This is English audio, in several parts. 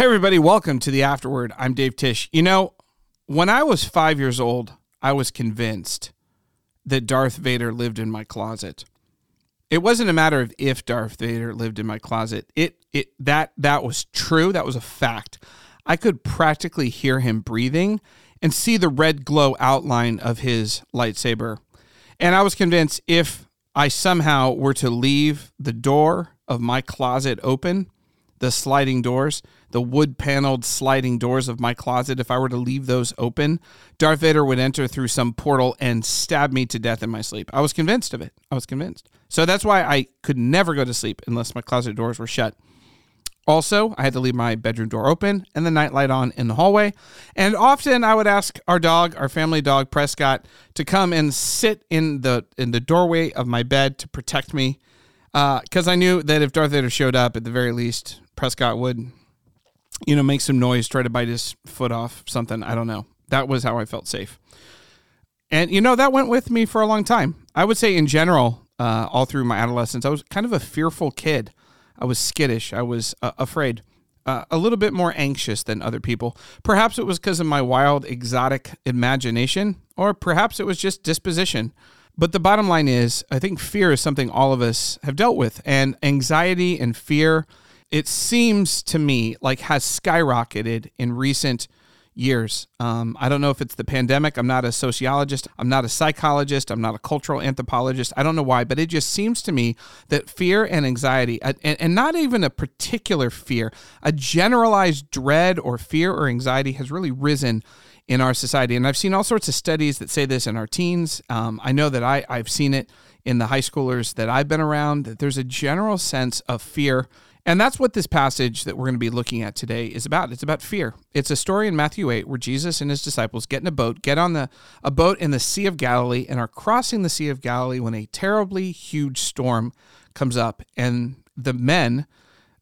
Hey, everybody, welcome to the Afterword. I'm Dave Tieche. You know, when I was five years old, I was convinced that Darth Vader lived in my closet. It wasn't a matter of if Darth Vader lived in my closet. It it that that was true. That was a fact. I could practically hear him breathing and see the red glow outline of his lightsaber. And I was convinced if I somehow were to leave the door of my closet open, the sliding doors, the wood paneled sliding doors of my closet, if I were to leave those open, Darth Vader would enter through some portal and stab me to death in my sleep. I was convinced of it. I was convinced. So that's why I could never go to sleep unless my closet doors were shut. Also, I had to leave my bedroom door open and the nightlight on in the hallway. And often I would ask our dog, our family dog Prescott, to come and sit in the in the doorway of my bed to protect me. Because uh, I knew that if Darth Vader showed up, at the very least, Prescott would you know, make some noise, try to bite his foot off, something. I don't know. That was how I felt safe. And, you know, that went with me for a long time. I would say, in general, uh, all through my adolescence, I was kind of a fearful kid. I was skittish. I was uh, afraid, uh, a little bit more anxious than other people. Perhaps it was because of my wild, exotic imagination, or perhaps it was just disposition. But the bottom line is, I think fear is something all of us have dealt with, and anxiety and fear it seems to me like has skyrocketed in recent years. Um, I don't know if it's the pandemic. I'm not a sociologist. I'm not a psychologist. I'm not a cultural anthropologist. I don't know why, but it just seems to me that fear and anxiety, and, and not even a particular fear, a generalized dread or fear or anxiety has really risen in our society. And I've seen all sorts of studies that say this in our teens. Um, I know that I, I've seen it in the high schoolers that I've been around, that there's a general sense of fear and that's what this passage that we're going to be looking at today is about. It's about fear. It's a story in Matthew 8 where Jesus and his disciples get in a boat, get on the a boat in the Sea of Galilee and are crossing the Sea of Galilee when a terribly huge storm comes up and the men,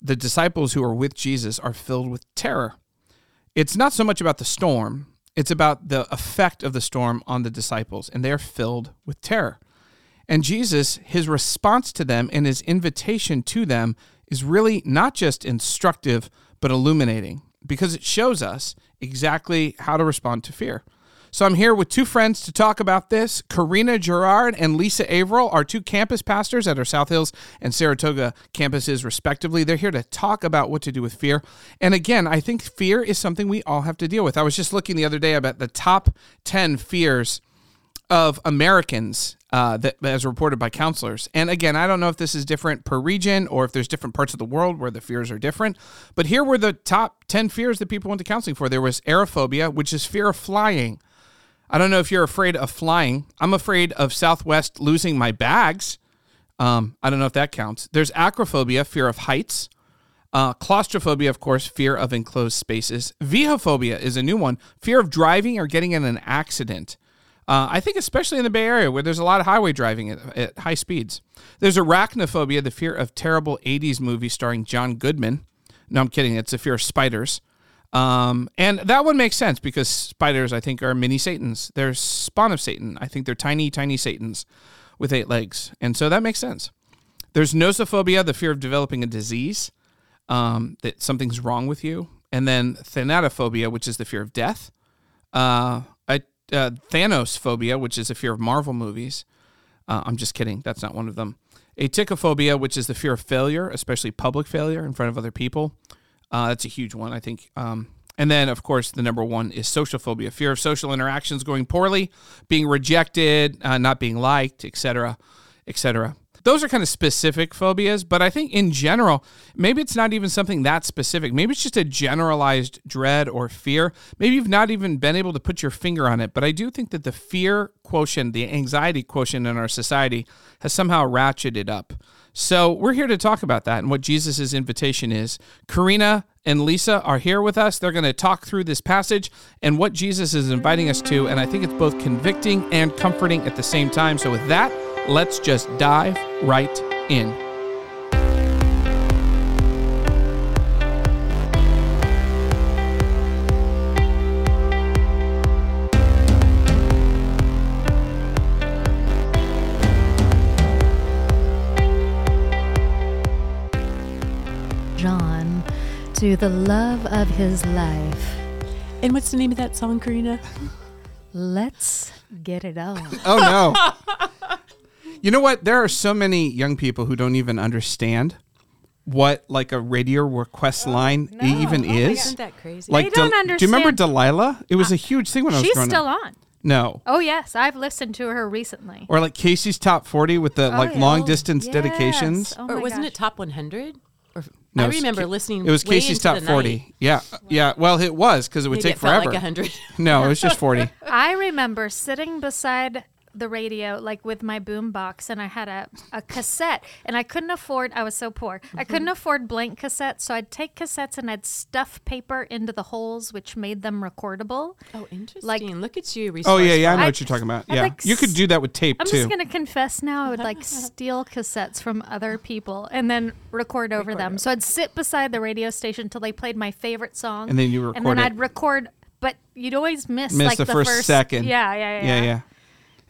the disciples who are with Jesus are filled with terror. It's not so much about the storm, it's about the effect of the storm on the disciples and they're filled with terror. And Jesus, his response to them and his invitation to them is really not just instructive, but illuminating because it shows us exactly how to respond to fear. So I'm here with two friends to talk about this. Corinna Girard and Lisa Averill are two campus pastors at our South Hills and Saratoga campuses, respectively. They're here to talk about what to do with fear. And again, I think fear is something we all have to deal with. I was just looking the other day about the top 10 fears of Americans uh, that as reported by counselors. And again, I don't know if this is different per region or if there's different parts of the world where the fears are different. But here were the top 10 fears that people went to counseling for. There was aerophobia, which is fear of flying. I don't know if you're afraid of flying. I'm afraid of Southwest losing my bags. Um, I don't know if that counts. There's acrophobia, fear of heights. Uh, claustrophobia, of course, fear of enclosed spaces. Vehophobia is a new one, fear of driving or getting in an accident. Uh, I think especially in the Bay Area where there's a lot of highway driving at, at high speeds. There's arachnophobia, the fear of terrible 80s movies starring John Goodman. No, I'm kidding. It's a fear of spiders. Um, and that one makes sense because spiders, I think, are mini Satans. They're spawn of Satan. I think they're tiny, tiny Satans with eight legs. And so that makes sense. There's nosophobia, the fear of developing a disease, um, that something's wrong with you. And then thanatophobia, which is the fear of death. Uh, uh, Thanos phobia, which is a fear of Marvel movies. Uh, I'm just kidding. That's not one of them. Atychiphobia, which is the fear of failure, especially public failure in front of other people. Uh, that's a huge one, I think. Um, and then, of course, the number one is social phobia, fear of social interactions going poorly, being rejected, uh, not being liked, etc., etc those are kind of specific phobias, but I think in general, maybe it's not even something that specific. Maybe it's just a generalized dread or fear. Maybe you've not even been able to put your finger on it, but I do think that the fear quotient, the anxiety quotient in our society has somehow ratcheted up. So we're here to talk about that and what Jesus' invitation is. Corinna and Lisa are here with us. They're going to talk through this passage and what Jesus is inviting us to. And I think it's both convicting and comforting at the same time. So with that, let's just dive right in. John to the love of his life. And what's the name of that song, Corinna? Let's get it on. Oh no. you know what? There are so many young people who don't even understand what like a radio request oh, line even oh is. Isn't that crazy? Like, don't Del- do you remember Delilah? It was a huge thing when I was She's growing still up. on. No. Oh yes, I've listened to her recently. Or like Casey's top forty with the Oh, like yeah. long Oh, distance yes. dedications. Oh or wasn't gosh. it Top 100? No, I remember Ca- listening. It was way Casey's into top forty. night. Yeah, yeah. Well, it was because it would Maybe take it felt forever. like 100. no, it was just forty. I remember sitting beside the radio, like with my boom box, and I had a, a cassette, and I couldn't afford. I was so poor. I Mm-hmm. couldn't afford blank cassettes, so I'd take cassettes and I'd stuff paper into the holes, which made them recordable. Oh, interesting. Like, Look at you. Oh yeah, yeah. I know I- what you're talking about. I'd Yeah, like you could do that with tape too. I'm too. just gonna confess now. I would like steal cassettes from other people and then record over them. So I'd sit beside the radio station till they played my favorite song, And then you record and then it. I'd record. But you'd always miss, Miss like the first second. Yeah, yeah, yeah. yeah, yeah.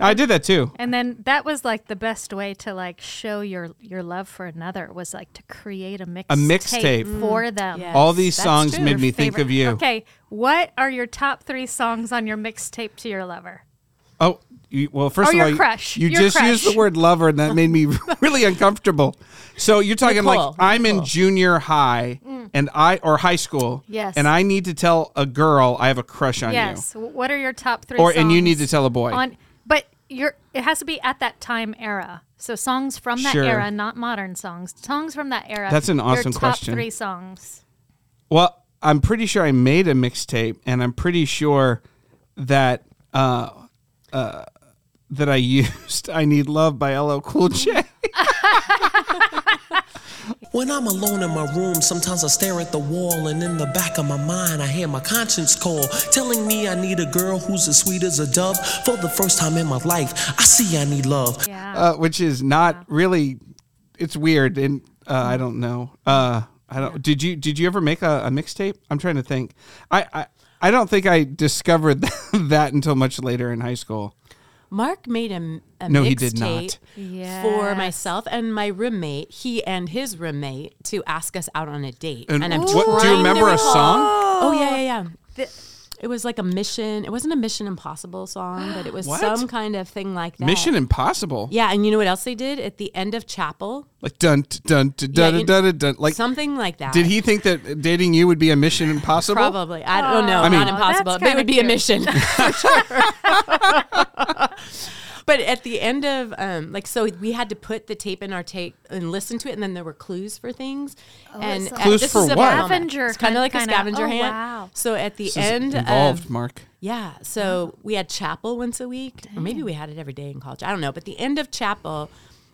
I did that too. And then that was like the best way to like show your your love for another was like to create a mix A mixtape. for them. Yeah. All these That's songs true. made Your me think of you. Okay, what are your top three songs on your mixtape to your lover? Oh, you, well, first Oh, of your all, you- crush. you Your just used the word lover, and that made me really uncomfortable. So you're talking Nicole, like I'm in junior high, and I or high school, Mm. Yes. and I need to tell a girl I have a crush on you. Yes. What are your top three? you, or and you need to tell a boy. on, but you're it has to be at that time era. So songs from that Sure. era, not modern songs. Songs from that era. That's an your awesome top question. Three songs. Well, I'm pretty sure I made a mixtape, and I'm pretty sure that uh, uh, that I used "I Need Love" by LL Cool J. When I'm alone in my room, sometimes I stare at the wall, and in the back of my mind, I hear my conscience call, telling me I need a girl who's as sweet as a dove. For the first time in my life, I see I need love. Yeah. uh, which is not really. It's weird, and uh, I don't know. Uh, I don't. Did you Did you ever make a, a mixtape? I'm trying to think. I, I I don't think I discovered that until much later in high school. Mark made a, a No, he did mixtape Yes. for myself and my roommate, he and his roommate, to ask us out on a date. And I'm what- do you trying to remember a song? Oh yeah, yeah, yeah. The- It was like a mission. It wasn't a Mission Impossible song, but it was What? some kind of thing like that. Mission Impossible. Yeah, and you know what else they did at the end of Chapel? Like dun dun dun dun Yeah, dun you- dun, dun, dun. Like Something like that. did he think that dating you would be a Mission Impossible? Probably. I don't know. I mean- not impossible, That's but it would be a kinda mission for sure. but at the end of um, like, so we had to put the tape in our tape and listen to it, and then there were clues for things. and it's uh, Clues this for is a what? moment. Scavenger It's kind of like a kinda. scavenger Oh, hunt. wow. So at the This is end, involved, of, Mark. yeah. So we had chapel once a week, or maybe we had it every day in college. I don't know. But the end of chapel,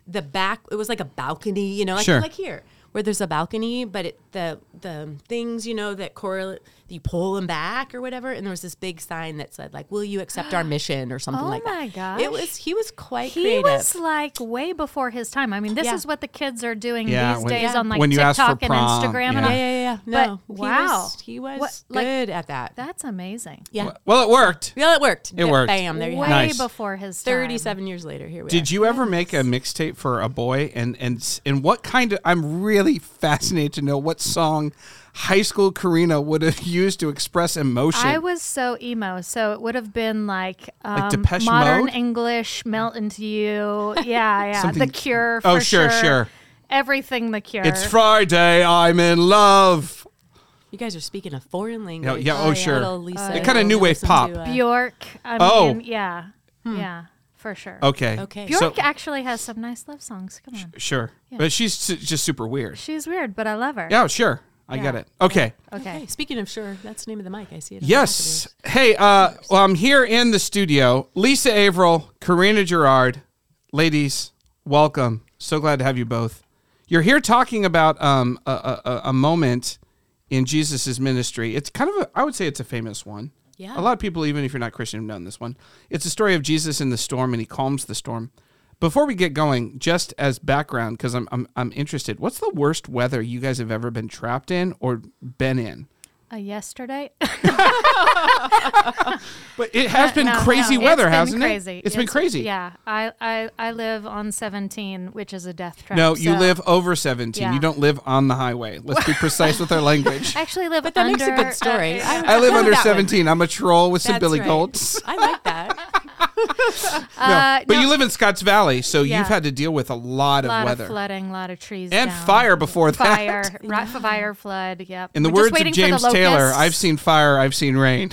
the back, it was like a balcony, you know, like, Sure. like here, where there's a balcony, but it, the the things, you know, that correlate, you pull them back or whatever. And there was this big sign that said, like, "Will you accept our mission?" or something Oh like that. my gosh. It was he was quite He creative. was like way before his time. I mean, this Yeah. is what the kids are doing Yeah, these when- days Yeah. on like When you ask for TikTok and prom, Instagram and yeah. all. yeah, yeah, yeah. No, But, he wow. was, he was What- like, good at that. That's amazing. yeah, Well, it worked. yeah, it worked. It worked. Bam, there you go. way. Nice. before his time. Thirty-seven years later, here we are. Did you ever make a mixtape for a boy? And and and what kind of? I'm really fascinated to know what song high school Corinna would have used to express emotion. I was so emo, so it would have been like, um, Depeche modern Mode? English, melt into you. Yeah, yeah. Something- the Cure. For Oh, sure, sure, sure. Everything The Cure. it's Friday. I'm in love. You guys are speaking a foreign language. yeah, oh, sure. Little Lisa It kinda new wave pop. to, uh, Bjork. I Oh. mean, yeah, yeah, for sure. Okay. Okay. Bjork So, actually has some nice love songs. Come on, sure, but she's su- just super weird. she's weird, but I love her. Yeah, sure. I get it. Okay. Okay. Okay. Speaking of sure, that's the name of the mic. I see it. on the Yes. Hey, uh, well, I'm here in the studio. Lisa Averill, Corinna Girard. Ladies, welcome. So glad to have you both. You're here talking about um, a, a, a- a moment in Jesus' ministry. It's kind of, a, I would say it's a famous one. Yeah. A lot of people, even if you're not Christian, have known this one. It's a story of Jesus in the storm and he calms the storm. Before we get going, just as background, because I'm, I'm, I'm interested, what's the worst weather you guys have ever been trapped in or been in? Uh, yesterday. But it has been No, crazy no, weather, it's been hasn't crazy. it? It's been crazy. Yeah, I, I I live on 17, which is a death trap. No, you so- live over 17. Yeah. You don't live on the highway. Let's be precise with our language. I actually live But that under. makes a good story. uh, I- I live under that one. 17. I'm a troll with some That's billy right. goats. I like that. No, uh, but no, you live in Scotts Valley, so Yeah. you've had to deal with a lot a of weather of flooding, a lot of trees and down. fire before that. Fire, right, fire, flood. Yep. In the We're words of waiting for the James Taylor. I've seen fire, I've seen rain.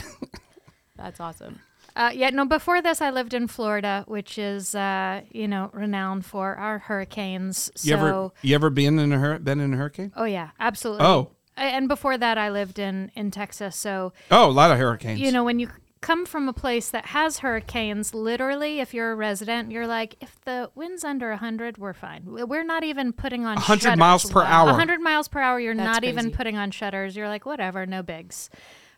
That's awesome. Uh, yeah, no. Before this, I lived in Florida, which is, uh, you know, renowned for our hurricanes. So, you ever you ever been in a hur- been in a hurricane? oh yeah, absolutely. Oh. And before that, I lived in in Texas. So, Oh, a lot of hurricanes. you know, when you come from a place that has hurricanes, literally, if you're a resident, you're like, if the wind's under 100, we're fine. We're not even putting on 100 miles shutters. per hour. 100 miles per hour, you're That's not even putting on shutters. You're like, whatever, no bigs.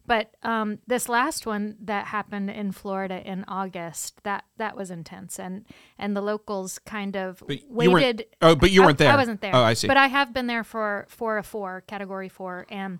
But um, this last one that happened in Florida in August, that that was intense, and and the locals kind of But waited. oh, but you I- weren't there. I wasn't there. Oh, I see. But I have been there for for a four category four, and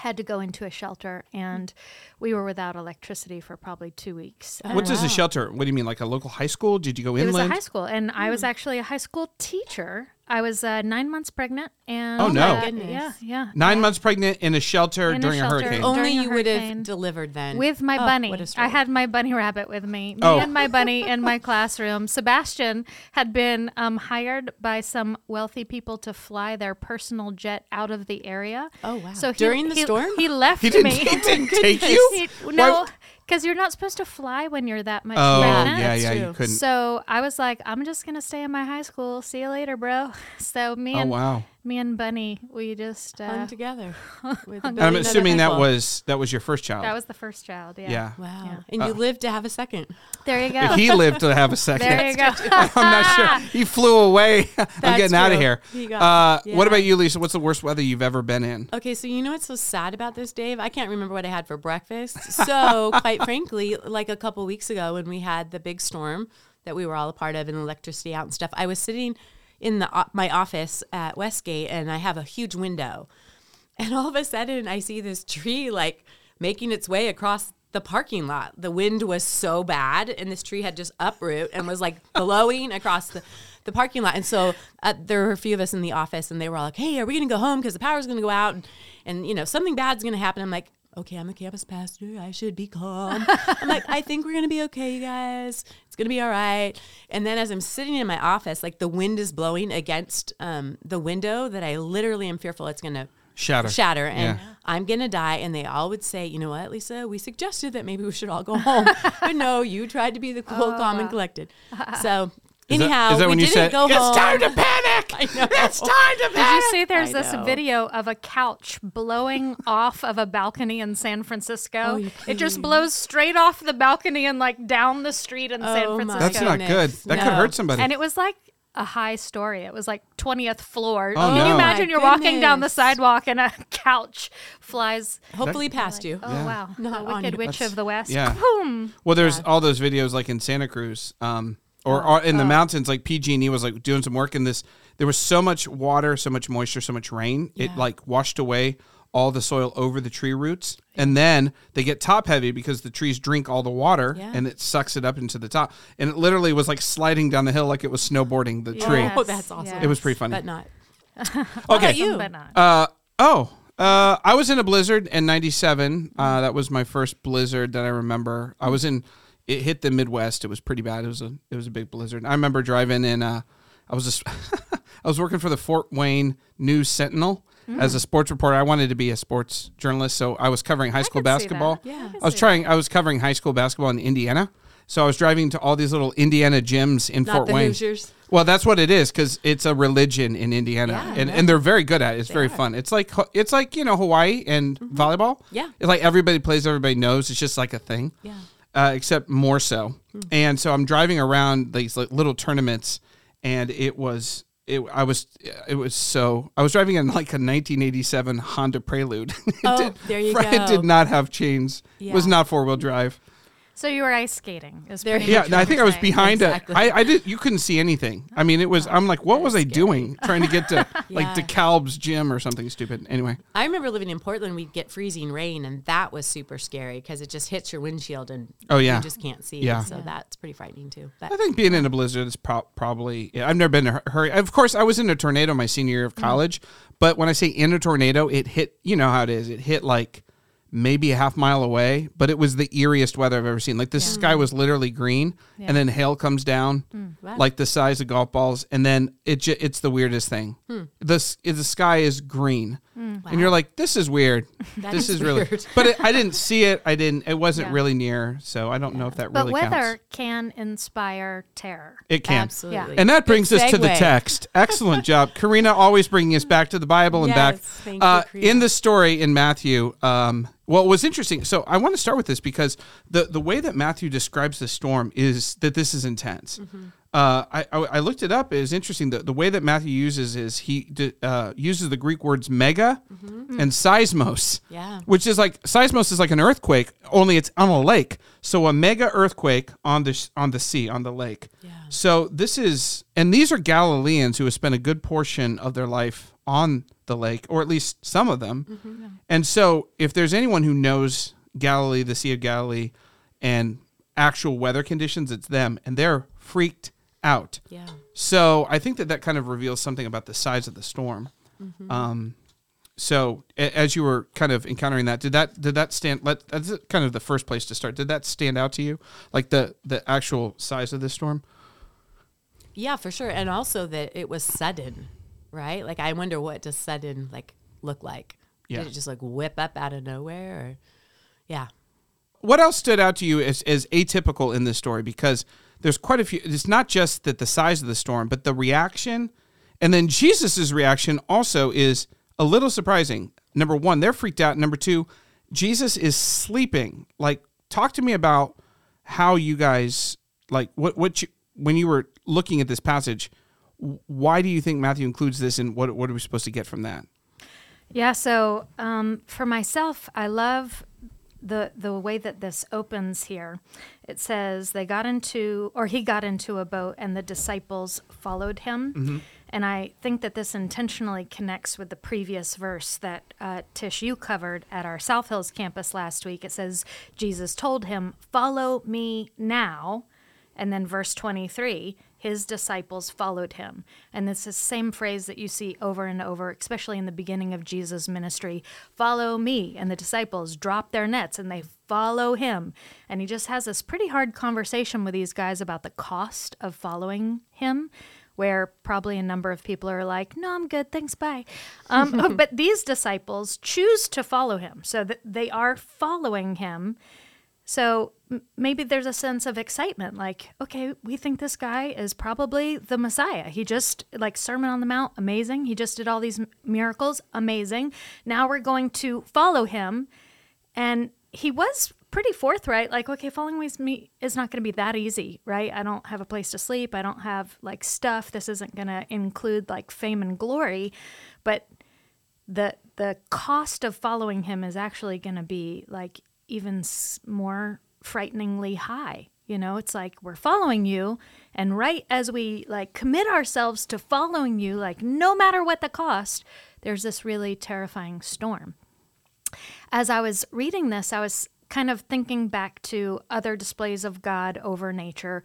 had to go into a shelter, and we were without electricity for probably two weeks. What does a shelter? What do you mean, like a local high school? Did you go It was a high school, and I was hmm. actually a high school teacher. I was uh, nine months pregnant, and Oh, no. uh, Goodness. yeah, yeah, Nine months pregnant in a shelter In during a, shelter. hurricane. Oh, Only During a you would have hurricane. delivered then. with my Oh, bunny. what a I story. had my bunny rabbit with me. Me Oh. and my bunny in my classroom. Sebastian had been um, hired by some wealthy people to fly their personal jet out of the area. Oh, wow. So he, During the he- storm? he left He didn't, me. he didn't take you? He- no, Why- because you're not supposed to fly when you're that much Oh, pregnant. yeah, yeah, you couldn't. So I was like, I'm just gonna stay in my high school. See you later, bro. So me oh, and wow. Me and Bunny, we just uh, hung together. with a I'm assuming that people. was that was your first child. that was the first child. Yeah. yeah. Wow. Yeah. And Uh, you lived to have a second. There you go. He lived to have a second. there you go. I'm not sure. He flew away. I'm That's getting out of here. He got- Uh, What about you, Lisa? What's the worst weather you've ever been in? Okay, so you know what's so sad about this, Dave? I can't remember what I had for breakfast. So, quite frankly, like a couple weeks ago when we had the big storm that we were all a part of and electricity out and stuff, I was sitting in the my office at Westgate and I have a huge window. And all of a sudden, I see this tree like making its way across the parking lot. The wind was so bad, and this tree had just uproot and was like blowing across the, the parking lot. And so uh, there were a few of us in the office, and they were all like, "Hey, are we going to go home because the power's going to go out?" And, and you know something bad's going to happen. I'm like. Okay, I'm a campus pastor. I should be calm. I'm like, I think we're gonna be okay, you guys. It's gonna be all right. And then as I'm sitting in my office, like the wind is blowing against um, the window, that I literally am fearful it's gonna Shatter. shatter and Yeah. I'm gonna die. And they all would say, you know what, Lisa, we suggested that maybe we should all go home. but no, you tried to be the cool, calm, and collected. So Is anyhow, is that we when you didn't said, go it's home. time to panic? I know. It's time to panic. Did panic. you see there's I this know. video of a couch blowing off of a balcony in San Francisco? Oh, you it just please. blows straight off the balcony and like down the street in San Oh, my Francisco. That's not good. goodness. That could No. hurt somebody. and it was like a high story. It was like 20th floor. Oh, Can no. you imagine My you're walking down the goodness. sidewalk and a couch flies? Hopefully past you. Oh Yeah. wow! Not the on Wicked you. Witch That's- of the West. yeah. Boom. Well, there's all those videos like in Santa Cruz, um, or, or in the mountains, like PG&E was like doing some work in this. There was so much water, so much moisture, so much rain. It like washed away all the soil over the tree roots, and then they get top heavy because the trees drink all the water, Yeah. and it sucks it up into the top. And it literally was like sliding down the hill like it was snowboarding the tree. Oh, that's awesome. yes. It was pretty funny. But not. okay. you? But not. Uh oh. Uh, I was in a blizzard in '97. Uh, that was my first blizzard that I remember. I was in. It hit the Midwest. It was pretty bad. It was a. It was a big blizzard. I remember driving in. Uh, I was just. I was working for the Fort Wayne News Sentinel as a sports reporter. I wanted to be a sports journalist, so I was covering high school could basketball. Yeah, I I was trying. I was covering high school basketball in Indiana. So I was driving to all these little Indiana gyms in Not Fort Wayne. Hoosiers. Well, that's what it is because it's a religion in Indiana, Yeah, and, yeah. and they're very good at it. It's very are. Mm-hmm. fun. It's like it's like you know Hawaii and volleyball. Yeah. it's like everybody plays, everybody knows. It's just like a thing. Yeah. Uh, except more so. Hmm. And so I'm driving around these like little tournaments, and it was it. I was it was so I was driving in like a 1987 Honda Prelude. Oh, did- there you It go. did not have chains. It was not four wheel drive. So you were ice skating. Is There Yeah, no, I think I was behind Exactly. it. I, I did. You couldn't see anything. I mean, it was. I'm like, what was I doing? Trying to get to like Yeah. DeKalb's gym or something stupid. Anyway, I remember living in Portland, we'd get freezing rain, and that was super scary because it just hits your windshield and Oh, yeah. you just can't see. Yeah. So that's pretty frightening too. But I think being in a blizzard is pro- probably. Yeah, I've never been in a hurry. Of course, I was in a tornado my senior year of Mm. college, but when I say in a tornado, it hit. You know how it is. It hit like maybe a half mile away, but it was the eeriest weather I've ever seen. Like the sky was literally green, and then hail comes down, Mm. Wow. like the size of golf balls, and then it ju- it's the weirdest thing. Hmm. This the sky is green, and you're like, this is weird. This is is, really. weird. But it, I didn't see it. I didn't. It wasn't Yeah. really near, so I don't know if that But really weather counts. can inspire terror. It can. absolutely. And that brings us to the text. Excellent job, Corinna. Always bringing us back to the Bible and back. Yes, thank uh, Corinna. in the story in Matthew, um, well, it was interesting. So I want to start with this because the the way that Matthew describes the storm is that this is intense. Mm-hmm. Uh, I, I I looked it up. It is interesting. The, the way that Matthew uses is he uh, uses the Greek words mega and seismos. Mm-hmm. Yeah. Which is like seismos is like an earthquake, only it's on a lake. So a mega earthquake on the on the sea on the lake. Yeah. So this is, and these are Galileans who have spent a good portion of their life on the lake, or at least some of them. Mm-hmm. And so, if there's anyone who knows Galilee, the Sea of Galilee, and actual weather conditions, it's them, and they're freaked out. Yeah. So I think that that kind of reveals something about the size of the storm. Mm-hmm. Um, so a- as you were kind of encountering that, did that did that stand? Let that's kind of the first place to start. Did that stand out to you, like the the actual size of the storm? Yeah, for sure. And also that it was sudden, right? Like I wonder what does sudden like look like? Yeah. Did it just like whip up out of nowhere or yeah. What else stood out to you as, as atypical in this story? Because there's quite a few. It's not just that the size of the storm, but the reaction, and then Jesus's reaction also is a little surprising. Number one, they're freaked out. Number two, Jesus is sleeping. Like, talk to me about how you guys like what what you when you were looking at this passage. Why do you think Matthew includes this, and what what are we supposed to get from that? Yeah, so um, for myself, I love the the way that this opens here. It says they got into or he got into a boat and the disciples followed him. And I think that this intentionally connects with the previous verse that uh, Tieche you covered at our South Hills campus last week. It says Jesus told him, "Follow me now." And then verse 23, his disciples followed him. And it's the same phrase that you see over and over, especially in the beginning of Jesus' ministry follow me. And the disciples drop their nets and they follow him. And he just has this pretty hard conversation with these guys about the cost of following him. Where probably a number of people are like, no, I'm good, thanks, bye. Um, but these disciples choose to follow him. So that they are following him. So maybe there's a sense of excitement like, okay, we think this guy is probably the Messiah. He just, like, Sermon on the Mount, amazing. He just did all these miracles, amazing. Now we're going to follow him. And he was pretty forthright like, okay, following me is not going to be that easy, right? I don't have a place to sleep. I don't have, like, stuff. This isn't going to include, like, fame and glory. But the the cost of following him is actually going to be like even more frighteningly high you know? It's like we're following you and right as we like commit ourselves to following you like no matter what the cost there's this really terrifying storm. As I was reading this, I was kind of thinking back to other displays of God over nature,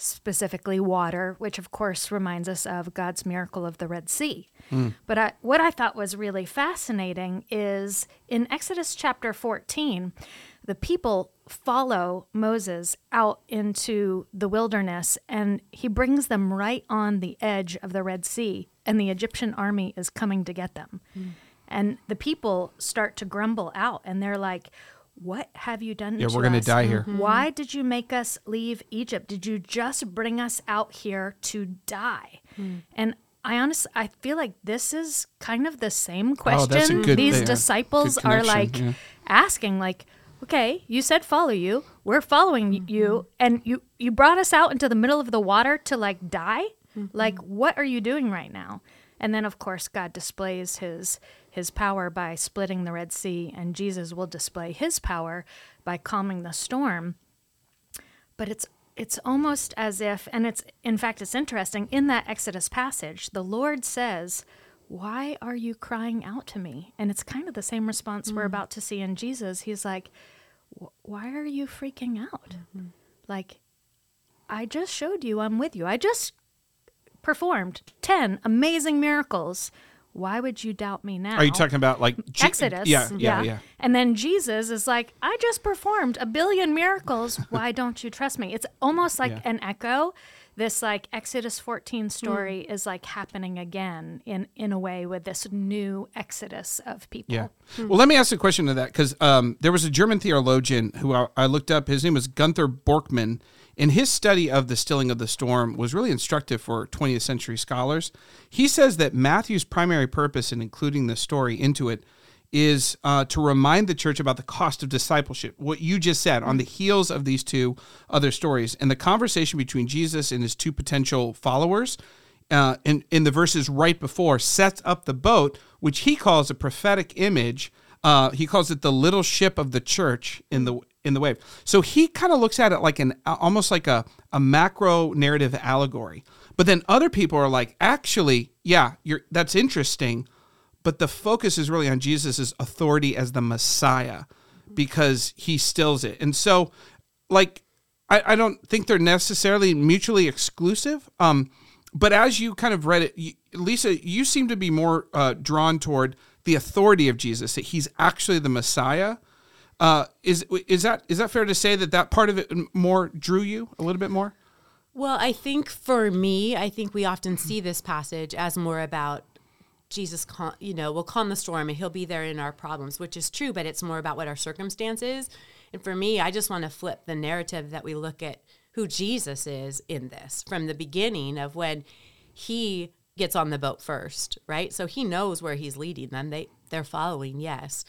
specifically water, which of course reminds us of God's miracle of the Red Sea. Hmm. But I, what I thought was really fascinating is in Exodus chapter 14, the people follow Moses out into the wilderness and he brings them right on the edge of the Red Sea, and the Egyptian army is coming to get them. Hmm. And the people start to grumble out and they're like, What have you done Yeah, to we're gonna die here. Why did you make us leave Egypt? Did you just bring us out here to die? And I honestly, I feel like this is kind of the same Oh, that's a question good- these yeah, disciples are like yeah. asking, like, okay, you said follow you, we're following Mm-hmm. you, and you you brought us out into the middle of the water to like die. Mm-hmm. Like, what are you doing right now? And then, of course, God displays his his power by splitting the Red Sea, and Jesus will display his power by calming the storm. but it's it's almost as if and it's in fact it's interesting in that exodus passage the lord says why are you crying out to me? And it's kind of the same response we're mm-hmm. about to see in jesus. He's like why are you freaking out? Mm-hmm. Like i just showed you i'm with you. I just performed 10 amazing miracles why would you doubt me now Are you talking about like Je- Exodus. Yeah, yeah, yeah. And then Jesus is like, I just performed a billion miracles. Why don't you trust me? It's almost like Yeah. an echo. This like Exodus 14 story is like happening again in in a way with this new exodus of people. Yeah. Well, let me ask a question to that because um, there was a German theologian who I, I looked up. His name was Gunther Bornkamm. And his study of the stilling of the storm was really instructive for 20th century scholars. He says that Matthew's primary purpose in including the story into it is uh, to remind the church about the cost of discipleship. What you just said on the heels of these two other stories and the conversation between Jesus and his two potential followers uh, in, in the verses right before sets up the boat, which he calls a prophetic image. Uh, he calls it the little ship of the church in the in the wave. So he kind of looks at it like an almost like a, a macro narrative allegory. But then other people are like, actually, yeah, you're that's interesting, but the focus is really on Jesus' authority as the Messiah because he stills it. And so, like, I, I don't think they're necessarily mutually exclusive. Um, but as you kind of read it, you, Lisa, you seem to be more uh, drawn toward the authority of Jesus, that he's actually the Messiah. Uh, is is that is that fair to say that that part of it more drew you a little bit more? Well, I think for me, I think we often see this passage as more about Jesus, cal- you know, will calm the storm and he'll be there in our problems, which is true, but it's more about what our circumstance is. And for me, I just want to flip the narrative that we look at who Jesus is in this from the beginning of when he gets on the boat first, right? So he knows where he's leading them. They they're following, yes.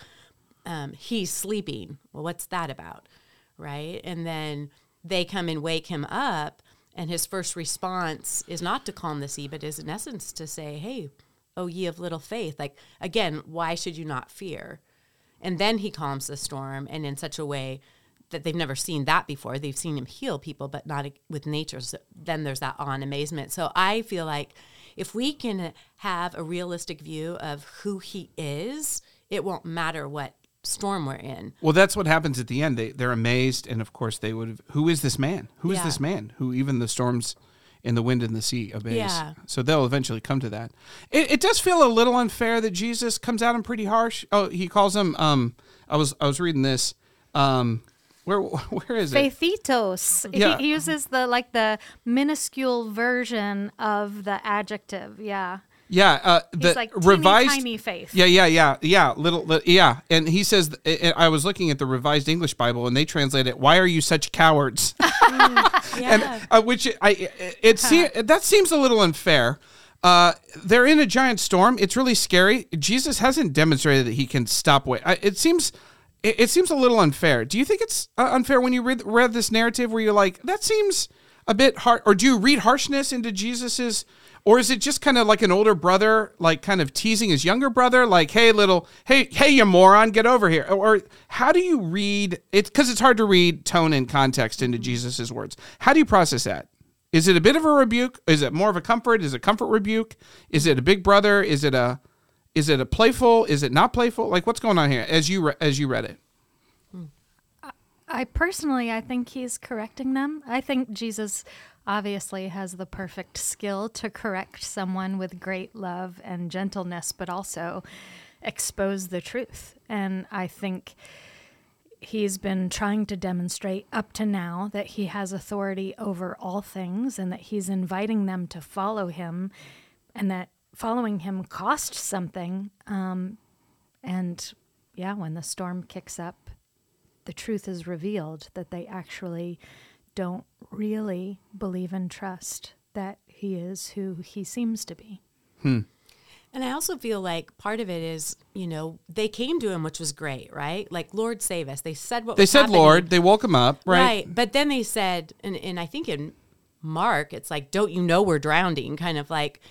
Um, he's sleeping. Well, what's that about, right? And then they come and wake him up, and his first response is not to calm the sea, but is in essence to say, "Hey, oh ye of little faith!" Like again, why should you not fear? And then he calms the storm, and in such a way that they've never seen that before. They've seen him heal people, but not with nature. So then there's that awe and amazement. So I feel like if we can have a realistic view of who he is, it won't matter what storm we're in. Well, that's what happens at the end. They they're amazed, and of course they would. have Who is this man? Who is Yeah. this man? Who even the storms and the wind and the sea obeys. Yeah. So they'll eventually come to that. It, it does feel a little unfair that Jesus comes at him pretty harsh. Oh, he calls him. Um, I was I was reading this. Um, where where is it? Faithitos. Yeah. He, he uses the like the minuscule version of the adjective. Yeah. Yeah, uh, the He's like revised tiny faith. Yeah, yeah, yeah, yeah. Little, li- yeah. And he says, I I was looking at the Revised English Bible, and they translate it, "Why are you such cowards?" and uh, which I it se- that seems a little unfair. Uh, they're in a giant storm. It's really scary. Jesus hasn't demonstrated that he can stop. Wait, I, it seems it, it seems a little unfair. Do you think it's uh, unfair when you read read this narrative where you're like, that seems a bit hard, or do you read harshness into Jesus's? Or is it just kind of like an older brother, like kind of teasing his younger brother, like, "Hey, little, hey, hey, you moron, get over here"? Or how do you read it? Because it's hard to read tone and context into mm-hmm. Jesus's words. How do you process that? Is it a bit of a rebuke? Is it more of a comfort? Is it a comfort rebuke? Is it a big brother? Is it a, is it a playful? Is it not playful? Like, what's going on here as you re- as you read it? Hmm. I personally, I think he's correcting them. I think Jesus obviously has the perfect skill to correct someone with great love and gentleness, but also expose the truth. And I think he's been trying to demonstrate up to now that he has authority over all things and that he's inviting them to follow him and that following him costs something. Um, and yeah, when the storm kicks up, the truth is revealed that they actually don't really believe and trust that he is who he seems to be. Hmm. And I also feel like part of it is, you know, they came to him, which was great, right? Like, Lord, save us. They said what They was said, happening. "Lord." They woke him up, right? Right. But then they said, and, and I think in Mark, it's like, don't you know we're drowning? Kind of like,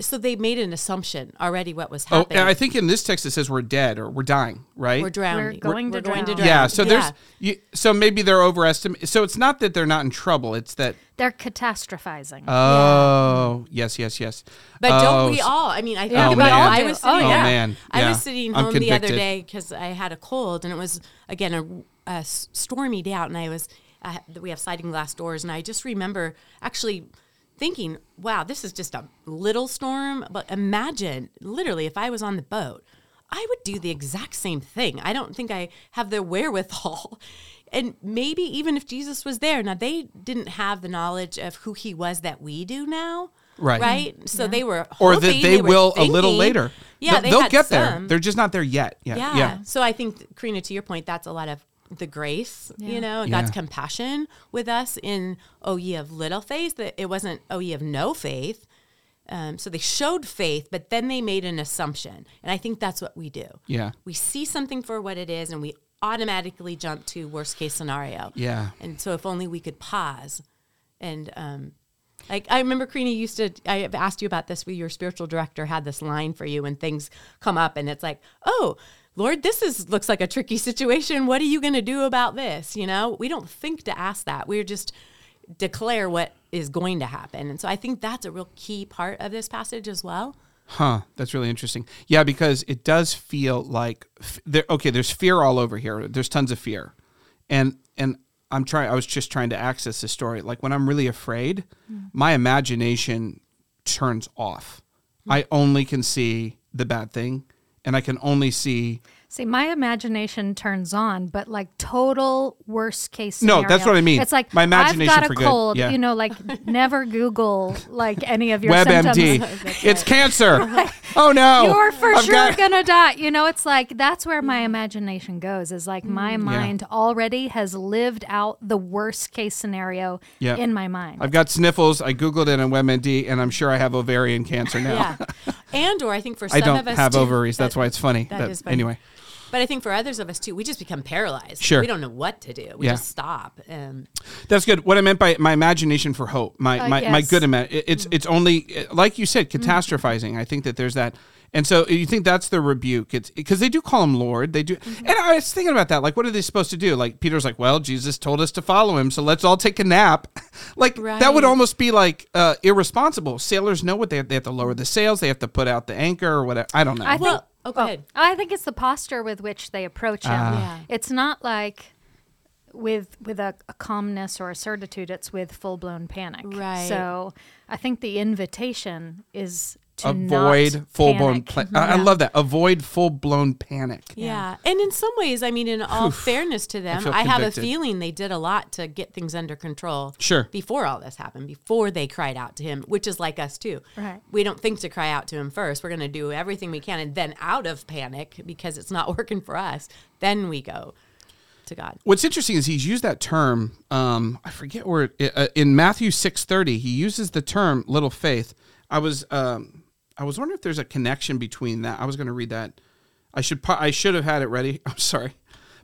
so they made an assumption already what was Oh, happening. and I think in this text it says we're dead or we're dying, right? we're drowning. We're going to drown. yeah. So there's you, so maybe they're overestimating. So it's not that they're not in trouble. It's that They're catastrophizing. oh yes yes yes. But Oh, don't we oh, all? I mean, I think Yeah, we about all I do. was Oh, sitting, yeah. man. I Yeah. was sitting oh, home the other day because I had a cold and it was again a stormy day out, and I was I, we have sliding glass doors, and I just remember actually thinking, "Wow, this is just a little storm." But imagine, literally, if I was on the boat. I would do the exact same thing. I don't think I have the wherewithal. And maybe even if Jesus was there, now they didn't have the knowledge of who he was that we do now. Right. Right. So they were or that they, were will a little later. Yeah, They'll- they they'll had get there. They're just not there yet. Yeah. yeah. Yeah. So I think, Corinna, to your point, that's a lot of the grace, you know, and God's Yeah. compassion with us in Oh Ye of Little Faith. That it wasn't Oh Ye of No Faith. Um, so they showed faith, but then they made an assumption, and I think that's what we do. Yeah. we see something for what it is, and we automatically jump to worst case scenario. Yeah. And so if only we could pause and um like I remember Corinna used to I have asked you about this where your spiritual director had this line for you when things come up and it's like, "Oh, Lord, this is looks like a tricky situation. What are you going to do about this?" You know? We don't think to ask that. We're just declare what is going to happen. And so I think that's a real key part of this passage as well. Huh. That's really interesting. Yeah, because it does feel like f- there. Okay, there's fear all over here. There's tons of fear, and and I'm trying. I was just trying to access this story. Like when I'm really afraid, mm. my imagination turns off. I only can see the bad thing, and I can only see. See, my imagination turns on, but like total worst case scenario. No, that's what I mean. It's like My imagination I've got for a good, cold. yeah. You know, like never Google like any of your symptoms. WebMD. it's cancer. Oh no. You're for I've sure got- gonna die. You know, it's like that's where my imagination goes. Is like my mm, mind already has lived out the worst case scenario Yeah. in my mind. I've got sniffles. I googled it on WebMD, and I'm sure I have ovarian cancer now. Yeah. and or I think for some I don't of us have too- ovaries. That's why it's funny. that But is funny. Anyway, But I think for others of us too, we just become paralyzed. Sure. We don't know what to do. We Yeah. just stop. And that's good. What I meant by my imagination for hope, my Uh, my, my yes. good ima- it- It's it's only like you said, catastrophizing. I think that there's that, and so you think that's the rebuke. It's because they do call him Lord. They do, and I was thinking about that. Like, what are they supposed to do? Like Peter's like, well, Jesus told us to follow him, so let's all take a nap. like that would almost be like uh, irresponsible. Sailors know what they have. They have to lower the sails. They have to put out the anchor or whatever. I don't know. I think. Well, oh, go ahead. I think it's the posture with which they approach him. Ah. Yeah. It's not like with with a, a calmness or a certitude. It's with full blown panic. Right. So I think the invitation is to avoid not full blown. panic. Pla- I, I love that. Avoid full blown panic. Yeah. And in some ways, I mean, in all fairness to them, feel I, have a feeling they did a lot to get things under control. Sure. Before all this happened, before they cried out to him, which is like us too. Right. We don't think to cry out to him first. We're going to do everything we can. And then out of panic, because it's not working for us, then we go to God. What's interesting is he's used that term. Um, I forget where it, uh, in Matthew six thirty he uses the term "little faith." I was um, I was wondering if there's a connection between that. I was going to read that. I should I should have had it ready. I'm sorry,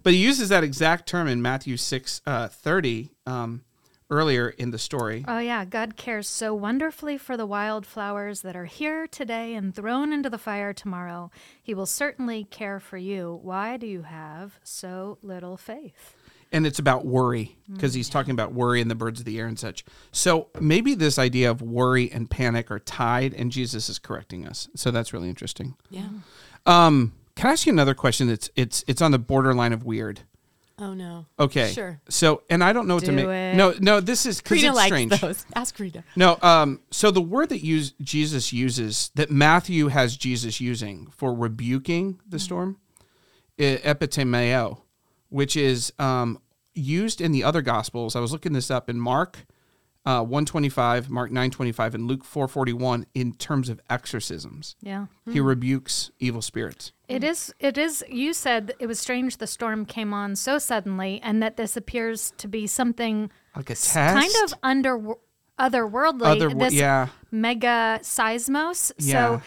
but he uses that exact term in Matthew six uh, thirty um, earlier in the story. Oh, yeah. God cares so wonderfully for the wildflowers that are here today and thrown into the fire tomorrow. He will certainly care for you. Why do you have so little faith? And it's about worry because he's talking about worry and the birds of the air and such. So maybe this idea of worry and panic are tied, and Jesus is correcting us. So that's really interesting. Yeah. Um, can I ask you another question? That's it's it's on the borderline of weird. Oh, no. Okay. Sure. So, and I don't know what to make. it. No, no, this is Corinna it's likes strange. those. Ask Rita. No, um, so the word that use, Jesus uses that Matthew has Jesus using for rebuking the storm, e- epitemeo, which is um, used in the other gospels. I was looking this up in Mark uh, 125, Mark 925, and Luke 441 in terms of exorcisms. Yeah. He rebukes evil spirits. It is. It is. You said it was strange the storm came on so suddenly, and that this appears to be something Like a test? kind of under otherworldly. Other, this yeah. mega seismos. Yeah. So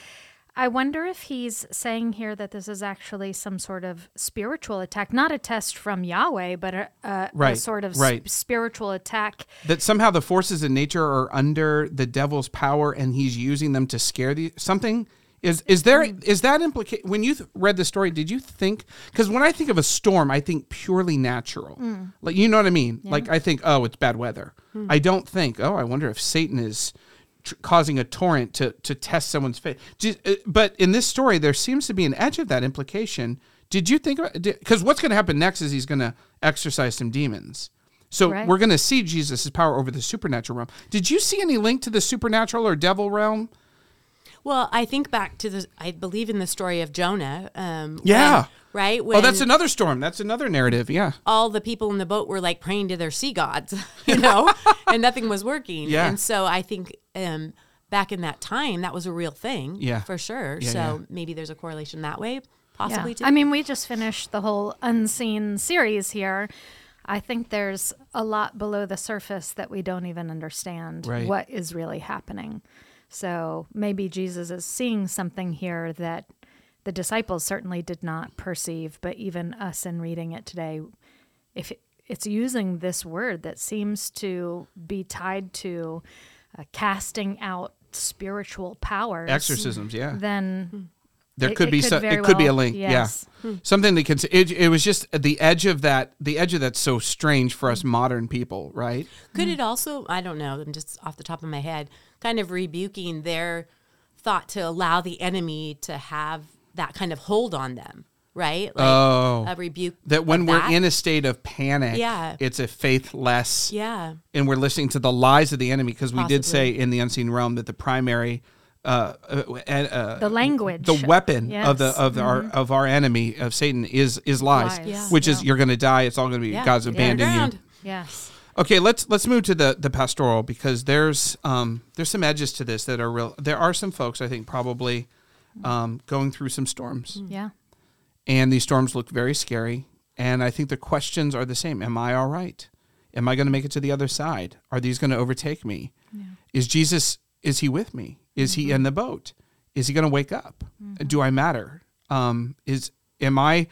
I wonder if he's saying here that this is actually some sort of spiritual attack, not a test from Yahweh, but a, a, a sort of right. s- spiritual attack. that somehow the forces in nature are under the devil's power and he's using them to scare the something? Is is there mm. is that implicate when you th- read the story did you think because when i think of a storm i think purely natural. Mm. Like you know what i mean? Like i think oh it's bad weather. Hmm. I don't think oh i wonder if satan is tr- causing a torrent to to test someone's faith Just- uh, but in this story there seems to be an edge of that implication did you think about because what's going to happen next is he's going to exorcise some demons so Right. we're going to see Jesus' power over the supernatural realm. Did you see any link to the supernatural or devil realm? Well, I think back to the, I believe in the story of Jonah. Um, Yeah. when- right. oh, that's another storm. That's another narrative. Yeah. all the people in the boat were like praying to their sea gods, you know, and nothing was working. Yeah. And so I think um, back in that time, that was a real thing. Yeah. For sure. Yeah, so yeah. maybe there's a correlation that way, possibly. too. I mean, we just finished the whole unseen series here. I think there's a lot below the surface that we don't even understand Right. what is really happening. So maybe Jesus is seeing something here that the disciples certainly did not perceive, but even us in reading it today, if it's using this word that seems to be tied to uh, casting out spiritual powers, Exorcisms. Yeah. then There it- could it be could so, very it could be a link. yes. Yeah. Something that can it, it was just the edge of that the edge of that's so strange for us modern people, right? Could it also, I don't know, I'm just off the top of my head, kind of rebuking their thought to allow the enemy to have that kind of hold on them, right? Like Oh. a rebuke. That when we're that. in a state of panic, Yeah. it's a faithless Yeah. and we're listening to the lies of the enemy because we did say in the unseen realm that the primary uh, uh, uh, the language, the weapon of the Yes. Mm-hmm. of our of our enemy of Satan is is lies, Lies. Yeah. which is you're going to die. It's all going to be Yeah. God's Yeah. abandoning you. Yes. Okay, let's let's move to the the pastoral because there's um there's some edges to this that are real. There are some folks I think probably um, going through some storms, Yeah. And these storms look very scary. And I think the questions are the same: Am I all right? Am I going to make it to the other side? Are these going to overtake me? Is Jesus? Is he with me? Is he in the boat? Is he going to wake up? Do I matter? Um, is am I?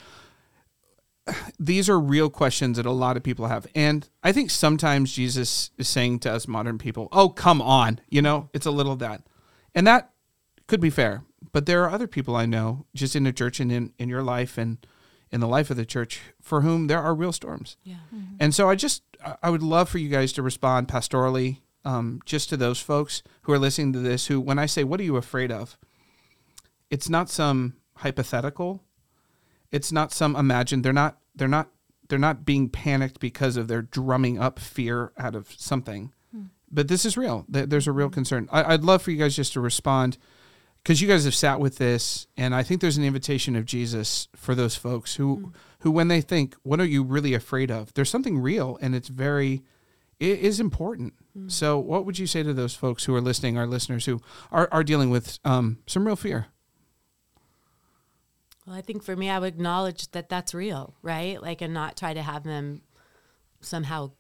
These are real questions that a lot of people have, and I think sometimes Jesus is saying to us modern people, "Oh, come on," you know, it's a little that, and that could be fair. But there are other people I know, just in the church and in in your life and in the life of the church, for whom there are real storms. Yeah. Mm-hmm. And so I just I- I would love for you guys to respond pastorally, um, just to those folks who are listening to this. Who, when I say, "What are you afraid of?" It's not some hypothetical. It's not some imagined. They're not. They're not. They're not being panicked because of their drumming up fear out of something. Hmm. But this is real. There's a real hmm. concern. I, I'd love for you guys just to respond because you guys have sat with this, and I think there's an invitation of Jesus for those folks who, who when they think, "What are you really afraid of?" There's something real, and it's very, it is important. So, what would you say to those folks who are listening, our listeners who are are dealing with um, some real fear? Well, I think for me, I would acknowledge that that's real, right? Like, and not try to have them somehow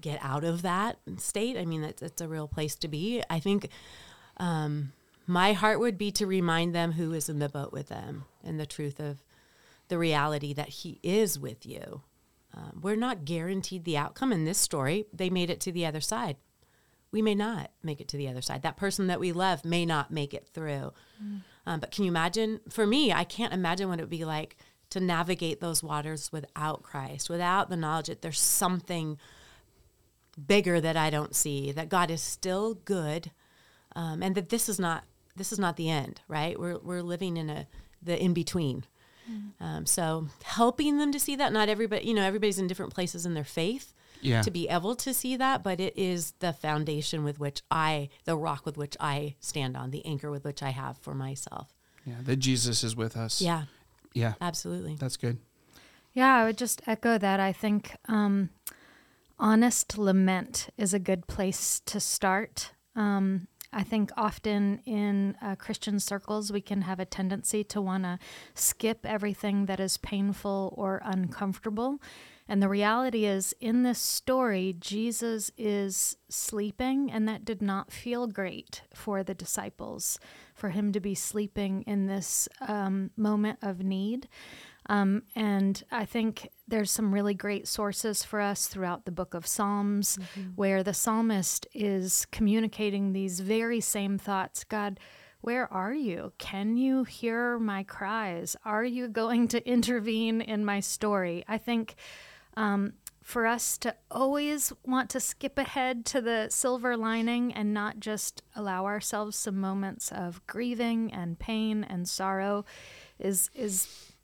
get out of that state. I mean, it's, it's a real place to be. I think um, my heart would be to remind them who is in the boat with them and the truth of the reality that He is with you. Um, we're not guaranteed the outcome in this story. They made it to the other side. We may not make it to the other side. That person that we love may not make it through. Um, but can you imagine? For me, I can't imagine what it would be like to navigate those waters without Christ, without the knowledge that there's something bigger that I don't see, that God is still good, um, and that this is not this is not the end. Right? We're we're living in a the in between. Um, so helping them to see that not everybody, you know, everybody's in different places in their faith Yeah. to be able to see that, but it is the foundation with which I, the rock with which I stand on, the anchor with which I have for myself. Yeah, that Jesus is with us. Yeah, yeah, absolutely. that's good. Yeah, I would just echo that. I think um, honest lament is a good place to start. Um, I think often in uh, Christian circles, we can have a tendency to want to skip everything that is painful or uncomfortable. And the reality is, in this story, Jesus is sleeping, and that did not feel great for the disciples, for him to be sleeping in this um, moment of need. Um, and I think there's some really great sources for us throughout the book of Psalms mm-hmm. where the psalmist is communicating these very same thoughts God, where are you? Can you hear my cries? Are you going to intervene in my story? I think um, for us to always want to skip ahead to the silver lining and not just allow ourselves some moments of grieving and pain and sorrow is is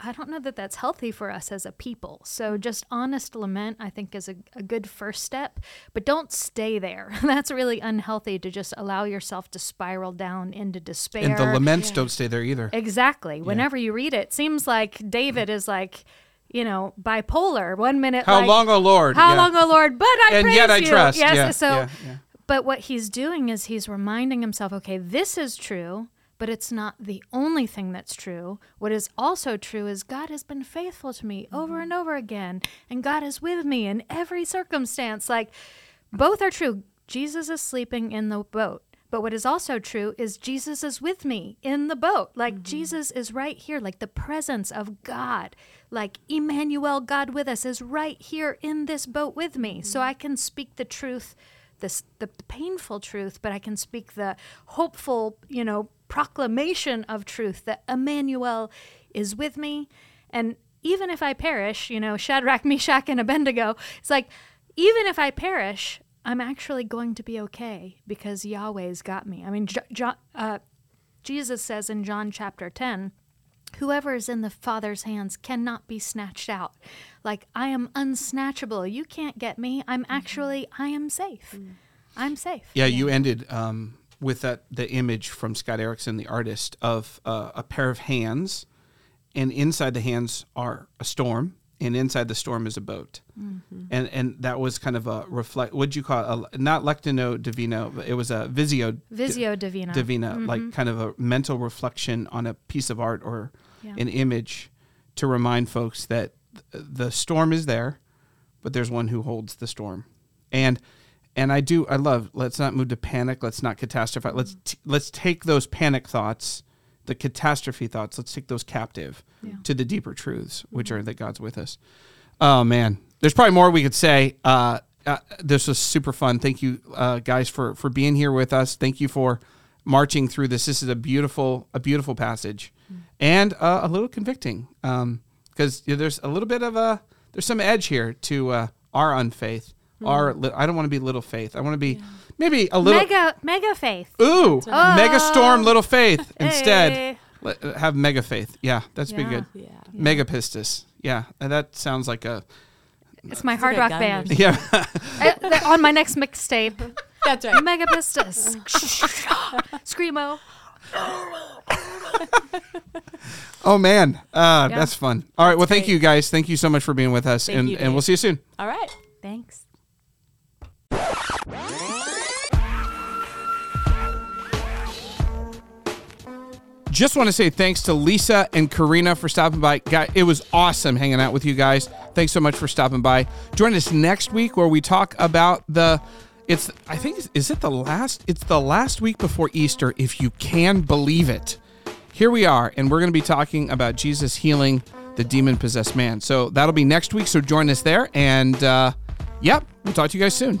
I don't know that that's healthy for us as a people. So just honest lament, I think, is a, a good first step. But don't stay there. that's really unhealthy to just allow yourself to spiral down into despair. And the laments yeah. don't stay there either. Exactly. Yeah. Whenever you read it, it seems like David is like, you know, bipolar. One minute, how like, long, O Lord? How yeah. long, O Lord? But I and praise yet I you. trust. Yes. so, but what he's doing is he's reminding himself, okay, this is true but it's not the only thing that's true. What is also true is God has been faithful to me mm-hmm. over and over again, and God is with me in every circumstance. Like, both are true. Jesus is sleeping in the boat. But what is also true is Jesus is with me in the boat. Like mm-hmm. Jesus is right here, like the presence of God, like Emmanuel, God with us, is right here in this boat with me. Mm-hmm. So I can speak the truth, this the painful truth, but I can speak the hopeful, you know, proclamation of truth that Emmanuel is with me. And even if I perish, you know, Shadrach, Meshach, and Abednego, it's like, even if I perish, I'm actually going to be okay because Yahweh's got me. I mean, uh, Jesus says in John chapter 10, whoever is in the Father's hands cannot be snatched out. Like, I am unsnatchable. You can't get me. I'm mm-hmm. actually, I am safe. Mm. I'm safe. Yeah, yeah. you ended um, with that the image from Scott Erickson, the artist, of uh, a pair of hands, and inside the hands are a storm, and inside the storm is a boat, mm-hmm. and and that was kind of a reflect. What'd you call it? A, not lectio divino, but it was a visio visio divina divina, mm-hmm. like kind of a mental reflection on a piece of art or yeah. an image to remind folks that the storm is there, but there's one who holds the storm, and and I do I love let's not move to panic, let's not catastrophize. Let's t- let's take those panic thoughts, the catastrophe thoughts, let's take those captive yeah. to the deeper truths, which are that God's with us. Oh man, there's probably more we could say. Uh, uh, this was super fun. Thank you, uh, guys, for for being here with us. Thank you for marching through this. This is a beautiful a beautiful passage, mm. and uh, a little convicting because um, you know, there's a little bit of a there's some edge here to uh, our unfaith are mm. I don't want to be little faith. I want to be maybe a little mega mega faith. Ooh, oh. mega storm, little faith instead. Hey. Let, have mega faith. Yeah, that's yeah. be good. Yeah. Mega pistis. Yeah, that sounds like a. It's my hard rock band. Yeah. uh, on my next mixtape. That's right. Mega pistis. Screamo. oh man, uh, yeah. that's fun. All right, well, thank you guys. Thank you so much for being with us, thank and you, and we'll see you soon. All right, thanks. Just want to say thanks to Lisa and Corinna for stopping by. Guy, it was awesome hanging out with you guys. Thanks so much for stopping by. Join us next week where we talk about the it's I think is it the last it's the last week before Easter if you can believe it. Here we are and we're going to be talking about Jesus healing the demon possessed man. So that'll be next week so join us there and uh yep, we'll talk to you guys soon.